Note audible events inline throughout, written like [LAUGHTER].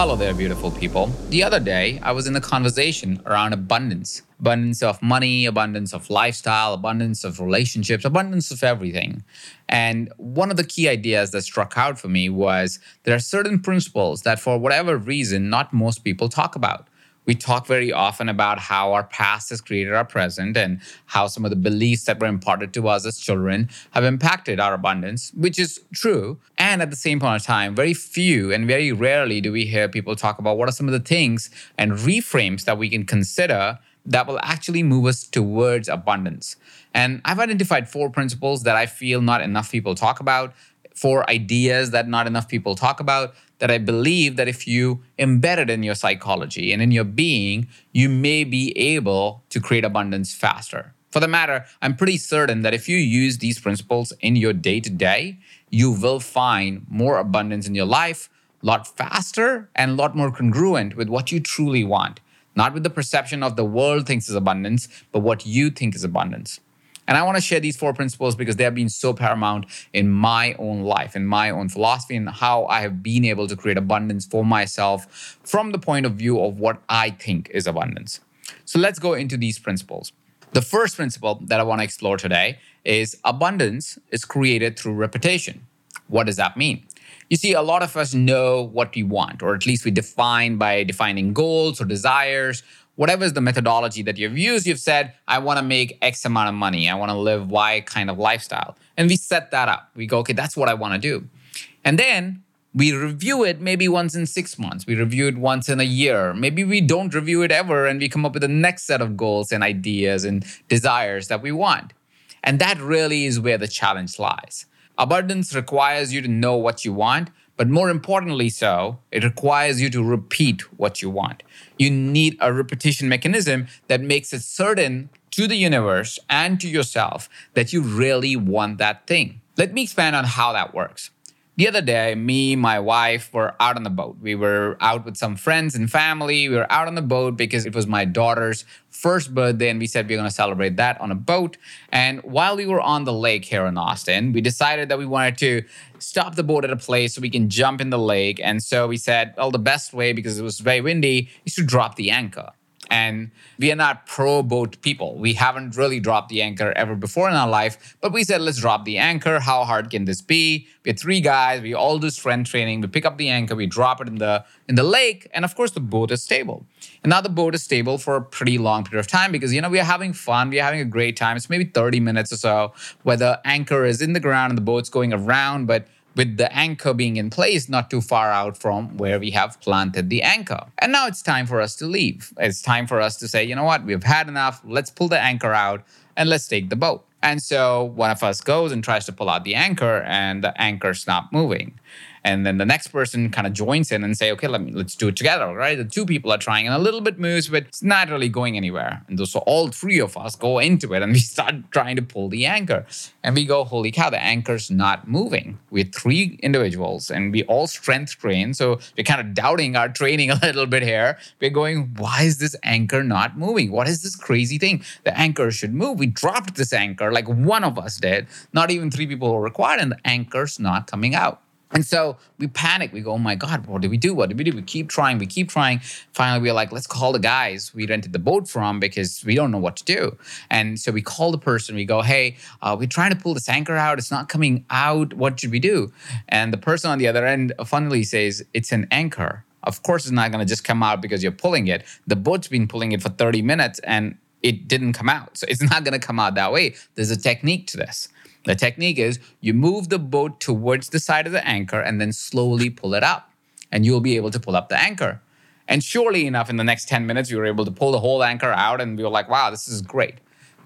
Hello there, beautiful people. The other day, I was in a conversation around abundance abundance of money, abundance of lifestyle, abundance of relationships, abundance of everything. And one of the key ideas that struck out for me was there are certain principles that, for whatever reason, not most people talk about we talk very often about how our past has created our present and how some of the beliefs that were imparted to us as children have impacted our abundance, which is true. And at the same point of time, very few and very rarely do we hear people talk about what are some of the things and reframes that we can consider that will actually move us towards abundance. And I've identified four principles that I feel not enough people talk about, four ideas that not enough people talk about that I believe that if you embed it in your psychology and in your being, you may be able to create abundance faster. For the matter, I'm pretty certain that if you use these principles in your day to day, you will find more abundance in your life a lot faster and a lot more congruent with what you truly want. Not with the perception of the world thinks is abundance, but what you think is abundance. And I want to share these four principles because they have been so paramount in my own life, in my own philosophy, and how I have been able to create abundance for myself from the point of view of what I think is abundance. So let's go into these principles. The first principle that I want to explore today is abundance is created through repetition. What does that mean? You see, a lot of us know what we want, or at least we define by defining goals or desires whatever is the methodology that you've used, you've said, I want to make X amount of money. I want to live Y kind of lifestyle. And we set that up. We go, okay, that's what I want to do. And then we review it maybe once in six months. We review it once in a year. Maybe we don't review it ever and we come up with the next set of goals and ideas and desires that we want. And that really is where the challenge lies. Abundance requires you to know what you want, but more importantly, so, it requires you to repeat what you want. You need a repetition mechanism that makes it certain to the universe and to yourself that you really want that thing. Let me expand on how that works. The other day, me, my wife were out on the boat. We were out with some friends and family. We were out on the boat because it was my daughter's first birthday, and we said we are going to celebrate that on a boat. And while we were on the lake here in Austin, we decided that we wanted to stop the boat at a place so we can jump in the lake. And so we said, well, the best way, because it was very windy, is to drop the anchor. And we are not pro boat people. We haven't really dropped the anchor ever before in our life, but we said, let's drop the anchor. How hard can this be? We're three guys. We all do strength training. We pick up the anchor, we drop it in the in the lake, and of course the boat is stable. And now the boat is stable for a pretty long period of time because you know we are having fun, we are having a great time. It's maybe 30 minutes or so where the anchor is in the ground and the boat's going around, but with the anchor being in place not too far out from where we have planted the anchor. And now it's time for us to leave. It's time for us to say, you know what, we've had enough. Let's pull the anchor out and let's take the boat. And so one of us goes and tries to pull out the anchor, and the anchor's not moving and then the next person kind of joins in and say okay let me let's do it together right? The two people are trying and a little bit moves but it's not really going anywhere. And so all three of us go into it and [LAUGHS] we start trying to pull the anchor. And we go holy cow the anchor's not moving. We're three individuals and we all strength train. So we're kind of doubting our training [LAUGHS] a little bit here. We're going why is this anchor not moving? What is this crazy thing? The anchor should move. We dropped this anchor like one of us did. Not even three people were required and the anchor's not coming out and so we panic. We go, oh my God, what do we do? What do we do? We keep trying, we keep trying. Finally, we're like, let's call the guys we rented the boat from because we don't know what to do. And so we call the person, we go, hey, uh, we're trying to pull this anchor out. It's not coming out. What should we do? And the person on the other end funnily says, it's an anchor. Of course, it's not going to just come out because you're pulling it. The boat's been pulling it for 30 minutes and it didn't come out. So it's not going to come out that way. There's a technique to this. The technique is you move the boat towards the side of the anchor and then slowly pull it up, and you'll be able to pull up the anchor. And surely enough, in the next 10 minutes, we were able to pull the whole anchor out, and we were like, wow, this is great.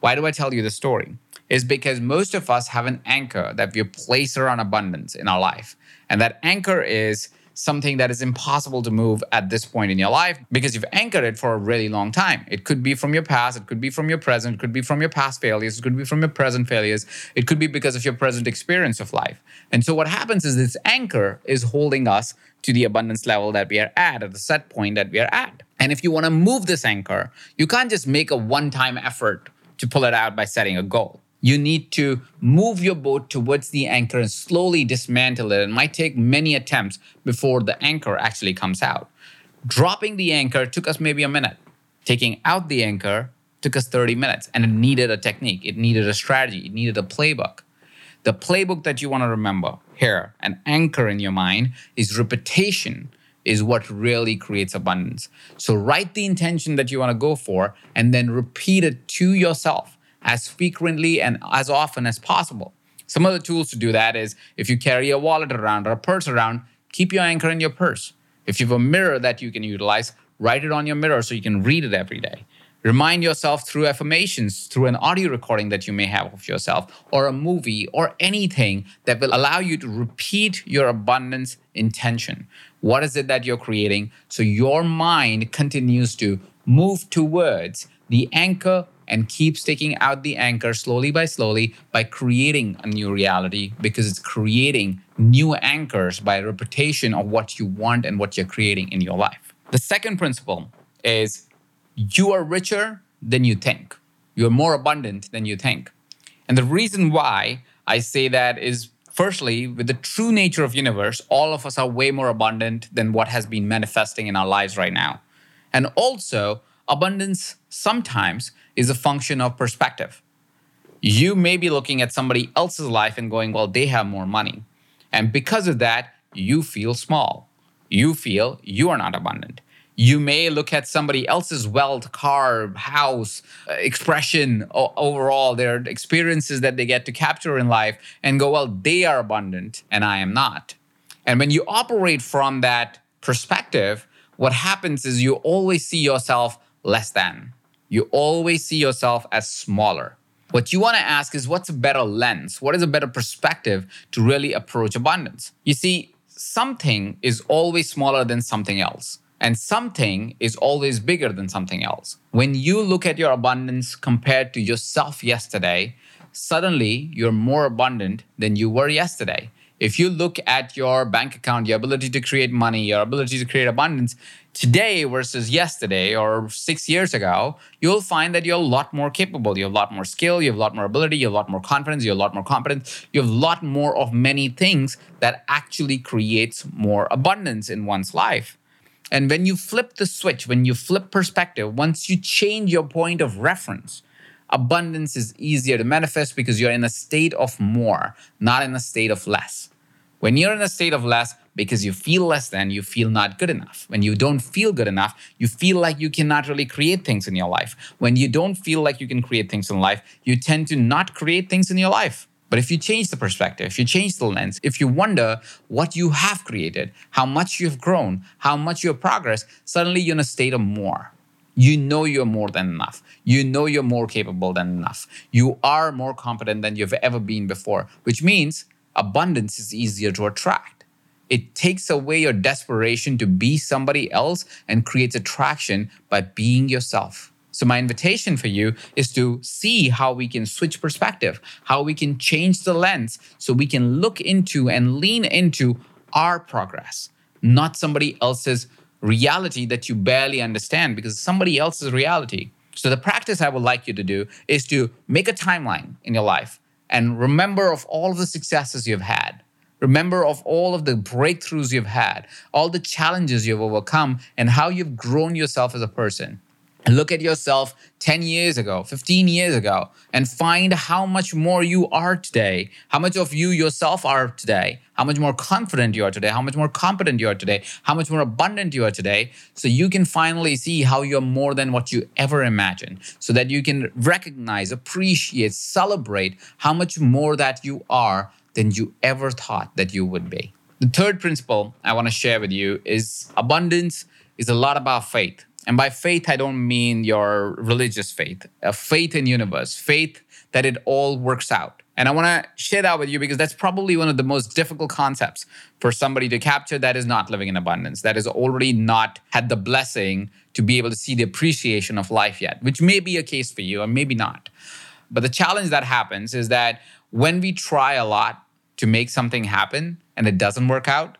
Why do I tell you the story? is because most of us have an anchor that we place around abundance in our life. And that anchor is something that is impossible to move at this point in your life because you've anchored it for a really long time. It could be from your past, it could be from your present, it could be from your past failures, it could be from your present failures, it could be because of your present experience of life. And so what happens is this anchor is holding us to the abundance level that we are at, at the set point that we are at. And if you want to move this anchor, you can't just make a one time effort to pull it out by setting a goal you need to move your boat towards the anchor and slowly dismantle it. It might take many attempts before the anchor actually comes out. Dropping the anchor took us maybe a minute. Taking out the anchor took us 30 minutes, and it needed a technique, it needed a strategy, it needed a playbook. The playbook that you want to remember here, an anchor in your mind, is repetition is what really creates abundance. So write the intention that you want to go for and then repeat it to yourself as frequently and as often as possible. Some of the tools to do that is if you carry a wallet around or a purse around, keep your anchor in your purse. If you have a mirror that you can utilize, write it on your mirror so you can read it every day. Remind yourself through affirmations, through an audio recording that you may have of yourself, or a movie, or anything that will allow you to repeat your abundance intention. What is it that you're creating? So your mind continues to move towards the anchor and keep sticking out the anchor slowly by slowly by creating a new reality because it's creating new anchors by repetition of what you want and what you're creating in your life. The second principle is you are richer than you think. You're more abundant than you think. And the reason why I say that is firstly, with the true nature of universe, all of us are way more abundant than what has been manifesting in our lives right now. And also, abundance sometimes is a function of perspective. You may be looking at somebody else's life and going, well, they have more money. And because of that, you feel small. You feel you are not abundant. You may look at somebody else's wealth, car, house, uh, expression overall, their experiences that they get to capture in life, and go, well, they are abundant and I am not. And when you operate from that perspective, what happens is you always see yourself less than. You always see yourself as smaller. What you want to ask is what's a better lens? What is a better perspective to really approach abundance? You see, something is always smaller than something else, and something is always bigger than something else. When you look at your abundance compared to yourself yesterday, suddenly you're more abundant than you were yesterday. If you look at your bank account, your ability to create money, your ability to create abundance, today versus yesterday or six years ago, you'll find that you're a lot more capable. You have a lot more skill, you have a lot more ability, you have a lot more confidence, you have a lot more competence, you have a lot more of many things that actually creates more abundance in one's life. And when you flip the switch, when you flip perspective, once you change your point of reference, abundance is easier to manifest because you're in a state of more, not in a state of less. When you're in a state of less, because you feel less than, you feel not good enough. When you don't feel good enough, you feel like you cannot really create things in your life. When you don't feel like you can create things in life, you tend to not create things in your life. But if you change the perspective, if you change the lens, if you wonder what you have created, how much you've grown, how much you have progressed, suddenly you're in a state of more. You know you're more than enough. You know you're more capable than enough. You are more competent than you've ever been before, which means abundance is easier to attract it takes away your desperation to be somebody else and creates attraction by being yourself. So, my invitation for you is to see how we can switch perspective, how we can change the lens so we can look into and lean into our progress, not somebody else's reality that you barely understand because somebody else's reality. So, the practice I would like you to do is to make a timeline in your life and remember of all of the successes you've had Remember of all of the breakthroughs you've had, all the challenges you've overcome, and how you've grown yourself as a person. Look at yourself 10 years ago, 15 years ago, and find how much more you are today, how much of you yourself are today, how much more confident you are today, how much more competent you are today, how much more abundant you are today, so you can finally see how you're more than what you ever imagined, so that you can recognize, appreciate, celebrate how much more that you are than you ever thought that you would be. The third principle I want to share with you is abundance is a lot about faith. And by faith, I don't mean your religious faith, a faith in universe, faith that it all works out. And I want to share that with you because that's probably one of the most difficult concepts for somebody to capture that is not living in abundance, that is already not had the blessing to be able to see the appreciation of life yet, which may be a case for you or maybe not. But the challenge that happens is that when we try a lot to make something happen and it doesn't work out,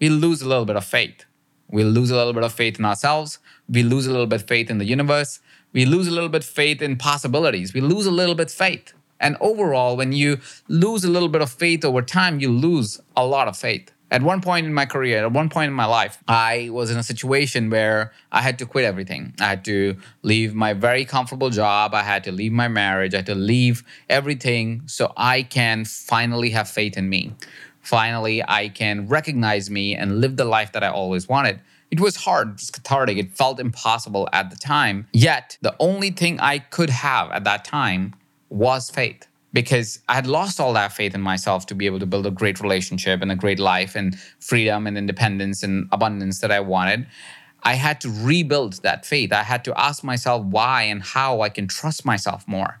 we lose a little bit of faith. We lose a little bit of faith in ourselves. We lose a little bit of faith in the universe. We lose a little bit of faith in possibilities. We lose a little bit of faith. And overall, when you lose a little bit of faith over time, you lose a lot of faith. At one point in my career, at one point in my life, I was in a situation where I had to quit everything. I had to leave my very comfortable job. I had to leave my marriage. I had to leave everything so I can finally have faith in me. Finally, I can recognize me and live the life that I always wanted. It was hard, it was cathartic, it felt impossible at the time. Yet, the only thing I could have at that time was faith because I had lost all that faith in myself to be able to build a great relationship and a great life and freedom and independence and abundance that I wanted. I had to rebuild that faith. I had to ask myself why and how I can trust myself more.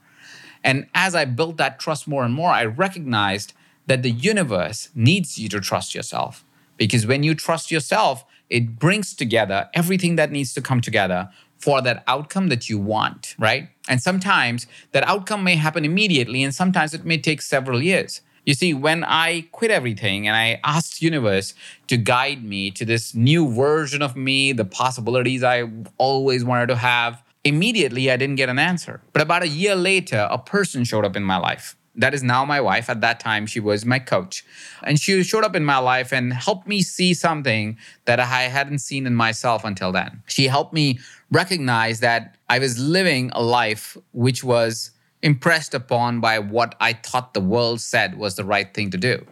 And as I built that trust more and more, I recognized that the universe needs you to trust yourself. Because when you trust yourself, it brings together everything that needs to come together for that outcome that you want, right? And sometimes that outcome may happen immediately, and sometimes it may take several years. You see, when I quit everything and I asked universe to guide me to this new version of me, the possibilities I always wanted to have, immediately I didn't get an answer. But about a year later, a person showed up in my life that is now my wife. At that time, she was my coach. And she showed up in my life and helped me see something that I hadn't seen in myself until then. She helped me recognize that I was living a life which was impressed upon by what I thought the world said was the right thing to do.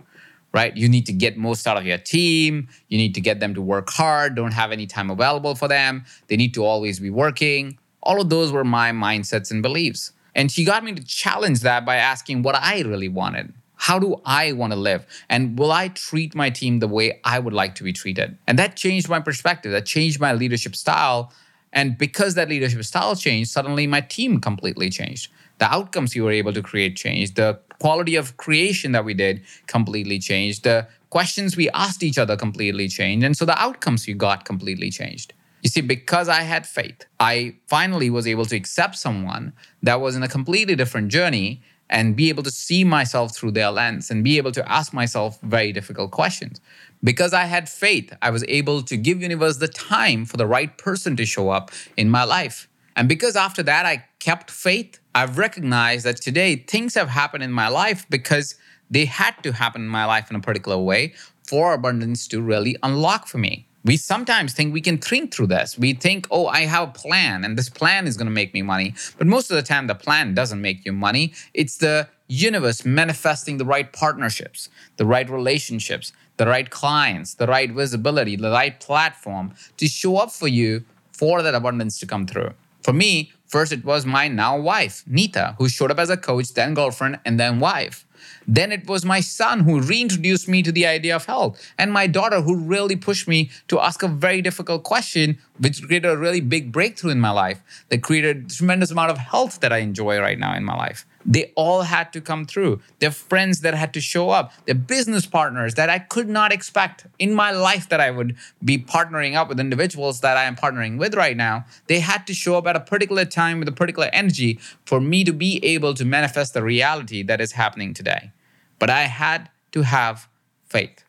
Right? You need to get most out of your team. You need to get them to work hard, don't have any time available for them. They need to always be working. All of those were my mindsets and beliefs. And she got me to challenge that by asking what I really wanted. How do I want to live? And will I treat my team the way I would like to be treated? And that changed my perspective. That changed my leadership style. And because that leadership style changed, suddenly my team completely changed. The outcomes you were able to create changed. The quality of creation that we did completely changed. The questions we asked each other completely changed. And so the outcomes you got completely changed. You see, because I had faith, I finally was able to accept someone that was in a completely different journey and be able to see myself through their lens and be able to ask myself very difficult questions. Because I had faith, I was able to give universe the time for the right person to show up in my life. And because after that I kept faith, I've recognized that today things have happened in my life because they had to happen in my life in a particular way for abundance to really unlock for me we sometimes think we can think through this. We think, oh, I have a plan and this plan is going to make me money. But most of the time, the plan doesn't make you money. It's the universe manifesting the right partnerships, the right relationships, the right clients, the right visibility, the right platform to show up for you for that abundance to come through. For me, first it was my now wife, Nita, who showed up as a coach, then girlfriend, and then wife. Then it was my son who reintroduced me to the idea of health, and my daughter who really pushed me to ask a very difficult question, which created a really big breakthrough in my life that created a tremendous amount of health that I enjoy right now in my life. They all had to come through. Their friends that had to show up, their business partners that I could not expect in my life that I would be partnering up with individuals that I am partnering with right now. They had to show up at a particular time with a particular energy for me to be able to manifest the reality that is happening today. But I had to have faith.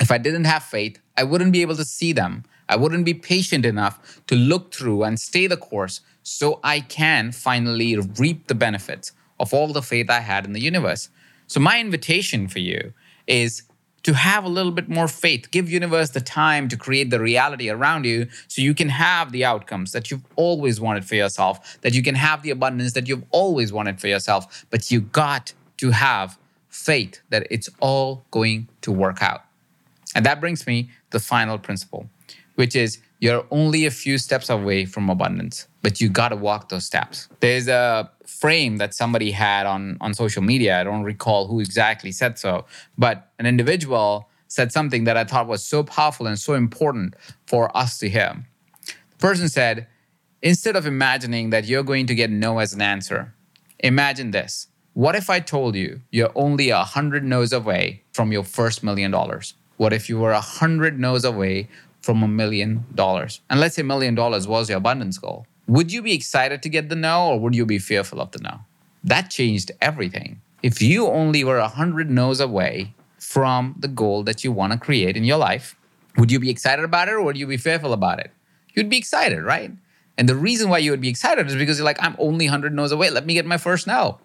If I didn't have faith, I wouldn't be able to see them. I wouldn't be patient enough to look through and stay the course so I can finally reap the benefits of all the faith I had in the universe. So, my invitation for you is to have a little bit more faith. Give universe the time to create the reality around you so you can have the outcomes that you've always wanted for yourself, that you can have the abundance that you've always wanted for yourself. But you got to have faith that it's all going to work out. And that brings me to the final principle, which is you're only a few steps away from abundance, but you got to walk those steps. There's a frame that somebody had on, on social media. I don't recall who exactly said so, but an individual said something that I thought was so powerful and so important for us to hear. The person said, instead of imagining that you're going to get no as an answer, imagine this. What if I told you you're only a hundred no's away from your first million dollars? What if you were a hundred no's away from a million dollars? And let's say a million dollars was your abundance goal. Would you be excited to get the no or would you be fearful of the no? That changed everything. If you only were a hundred no's away from the goal that you want to create in your life, would you be excited about it or would you be fearful about it? You'd be excited, right? And the reason why you would be excited is because you're like, I'm only 100 no's away. Let me get my first no,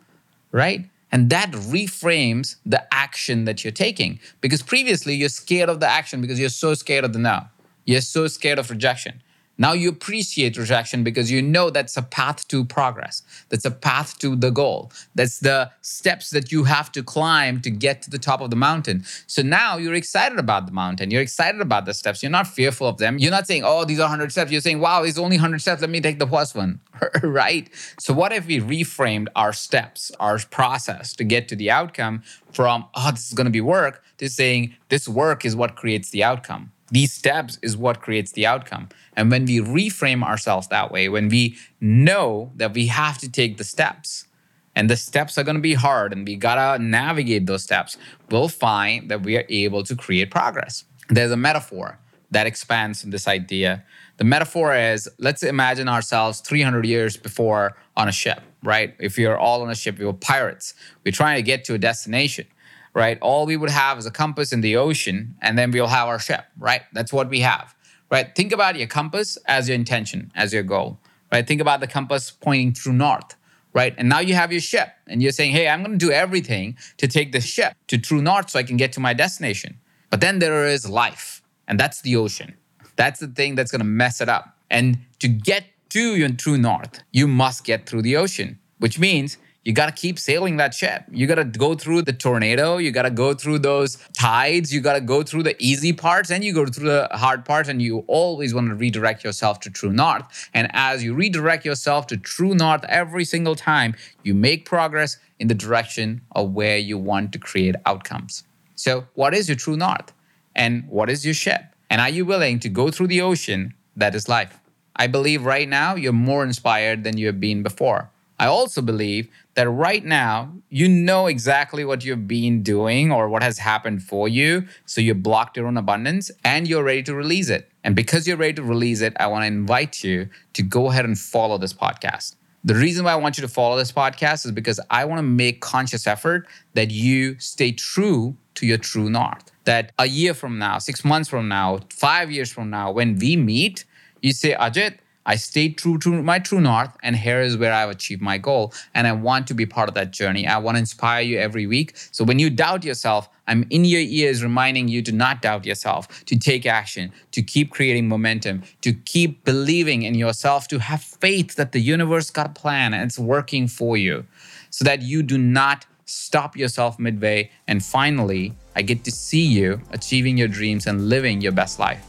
right? And that reframes the action that you're taking because previously you're scared of the action because you're so scared of the no. You're so scared of rejection. Now you appreciate rejection because you know that's a path to progress. That's a path to the goal. That's the steps that you have to climb to get to the top of the mountain. So now you're excited about the mountain. You're excited about the steps. You're not fearful of them. You're not saying, oh, these are 100 steps. You're saying, wow, it's only 100 steps. Let me take the plus one. [LAUGHS] right? So what if we reframed our steps, our process to get to the outcome from, oh, this is going to be work to saying, this work is what creates the outcome these steps is what creates the outcome. And when we reframe ourselves that way, when we know that we have to take the steps, and the steps are going to be hard, and we gotta navigate those steps, we'll find that we are able to create progress. There's a metaphor that expands this idea. The metaphor is let's imagine ourselves 300 years before on a ship, right? If are all on a ship, we were pirates. We're trying to get to a destination right? All we would have is a compass in the ocean, and then we'll have our ship, right? That's what we have, right? Think about your compass as your intention, as your goal, right? Think about the compass pointing true north, right? And now you have your ship, and you're saying, hey, I'm going to do everything to take the ship to true north so I can get to my destination. But then there is life, and that's the ocean. That's the thing that's going to mess it up. And to get to your true north, you must get through the ocean, which means you got to keep sailing that ship. You got to go through the tornado. You got to go through those tides. You got to go through the easy parts and you go through the hard parts. And you always want to redirect yourself to true north. And as you redirect yourself to true north every single time, you make progress in the direction of where you want to create outcomes. So, what is your true north? And what is your ship? And are you willing to go through the ocean that is life? I believe right now you're more inspired than you have been before. I also believe that right now you know exactly what you've been doing or what has happened for you. So you blocked your own abundance and you're ready to release it. And because you're ready to release it, I want to invite you to go ahead and follow this podcast. The reason why I want you to follow this podcast is because I want to make conscious effort that you stay true to your true north. That a year from now, six months from now, five years from now, when we meet, you say, Ajit, I stayed true to my true north, and here is where I've achieved my goal. And I want to be part of that journey. I want to inspire you every week. So when you doubt yourself, I'm in your ears reminding you to not doubt yourself, to take action, to keep creating momentum, to keep believing in yourself, to have faith that the universe got a plan and it's working for you so that you do not stop yourself midway. And finally, I get to see you achieving your dreams and living your best life.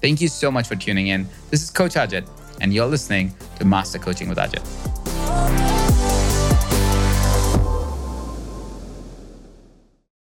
Thank you so much for tuning in. This is Coach Ajit and you're listening to Master Coaching with Ajit.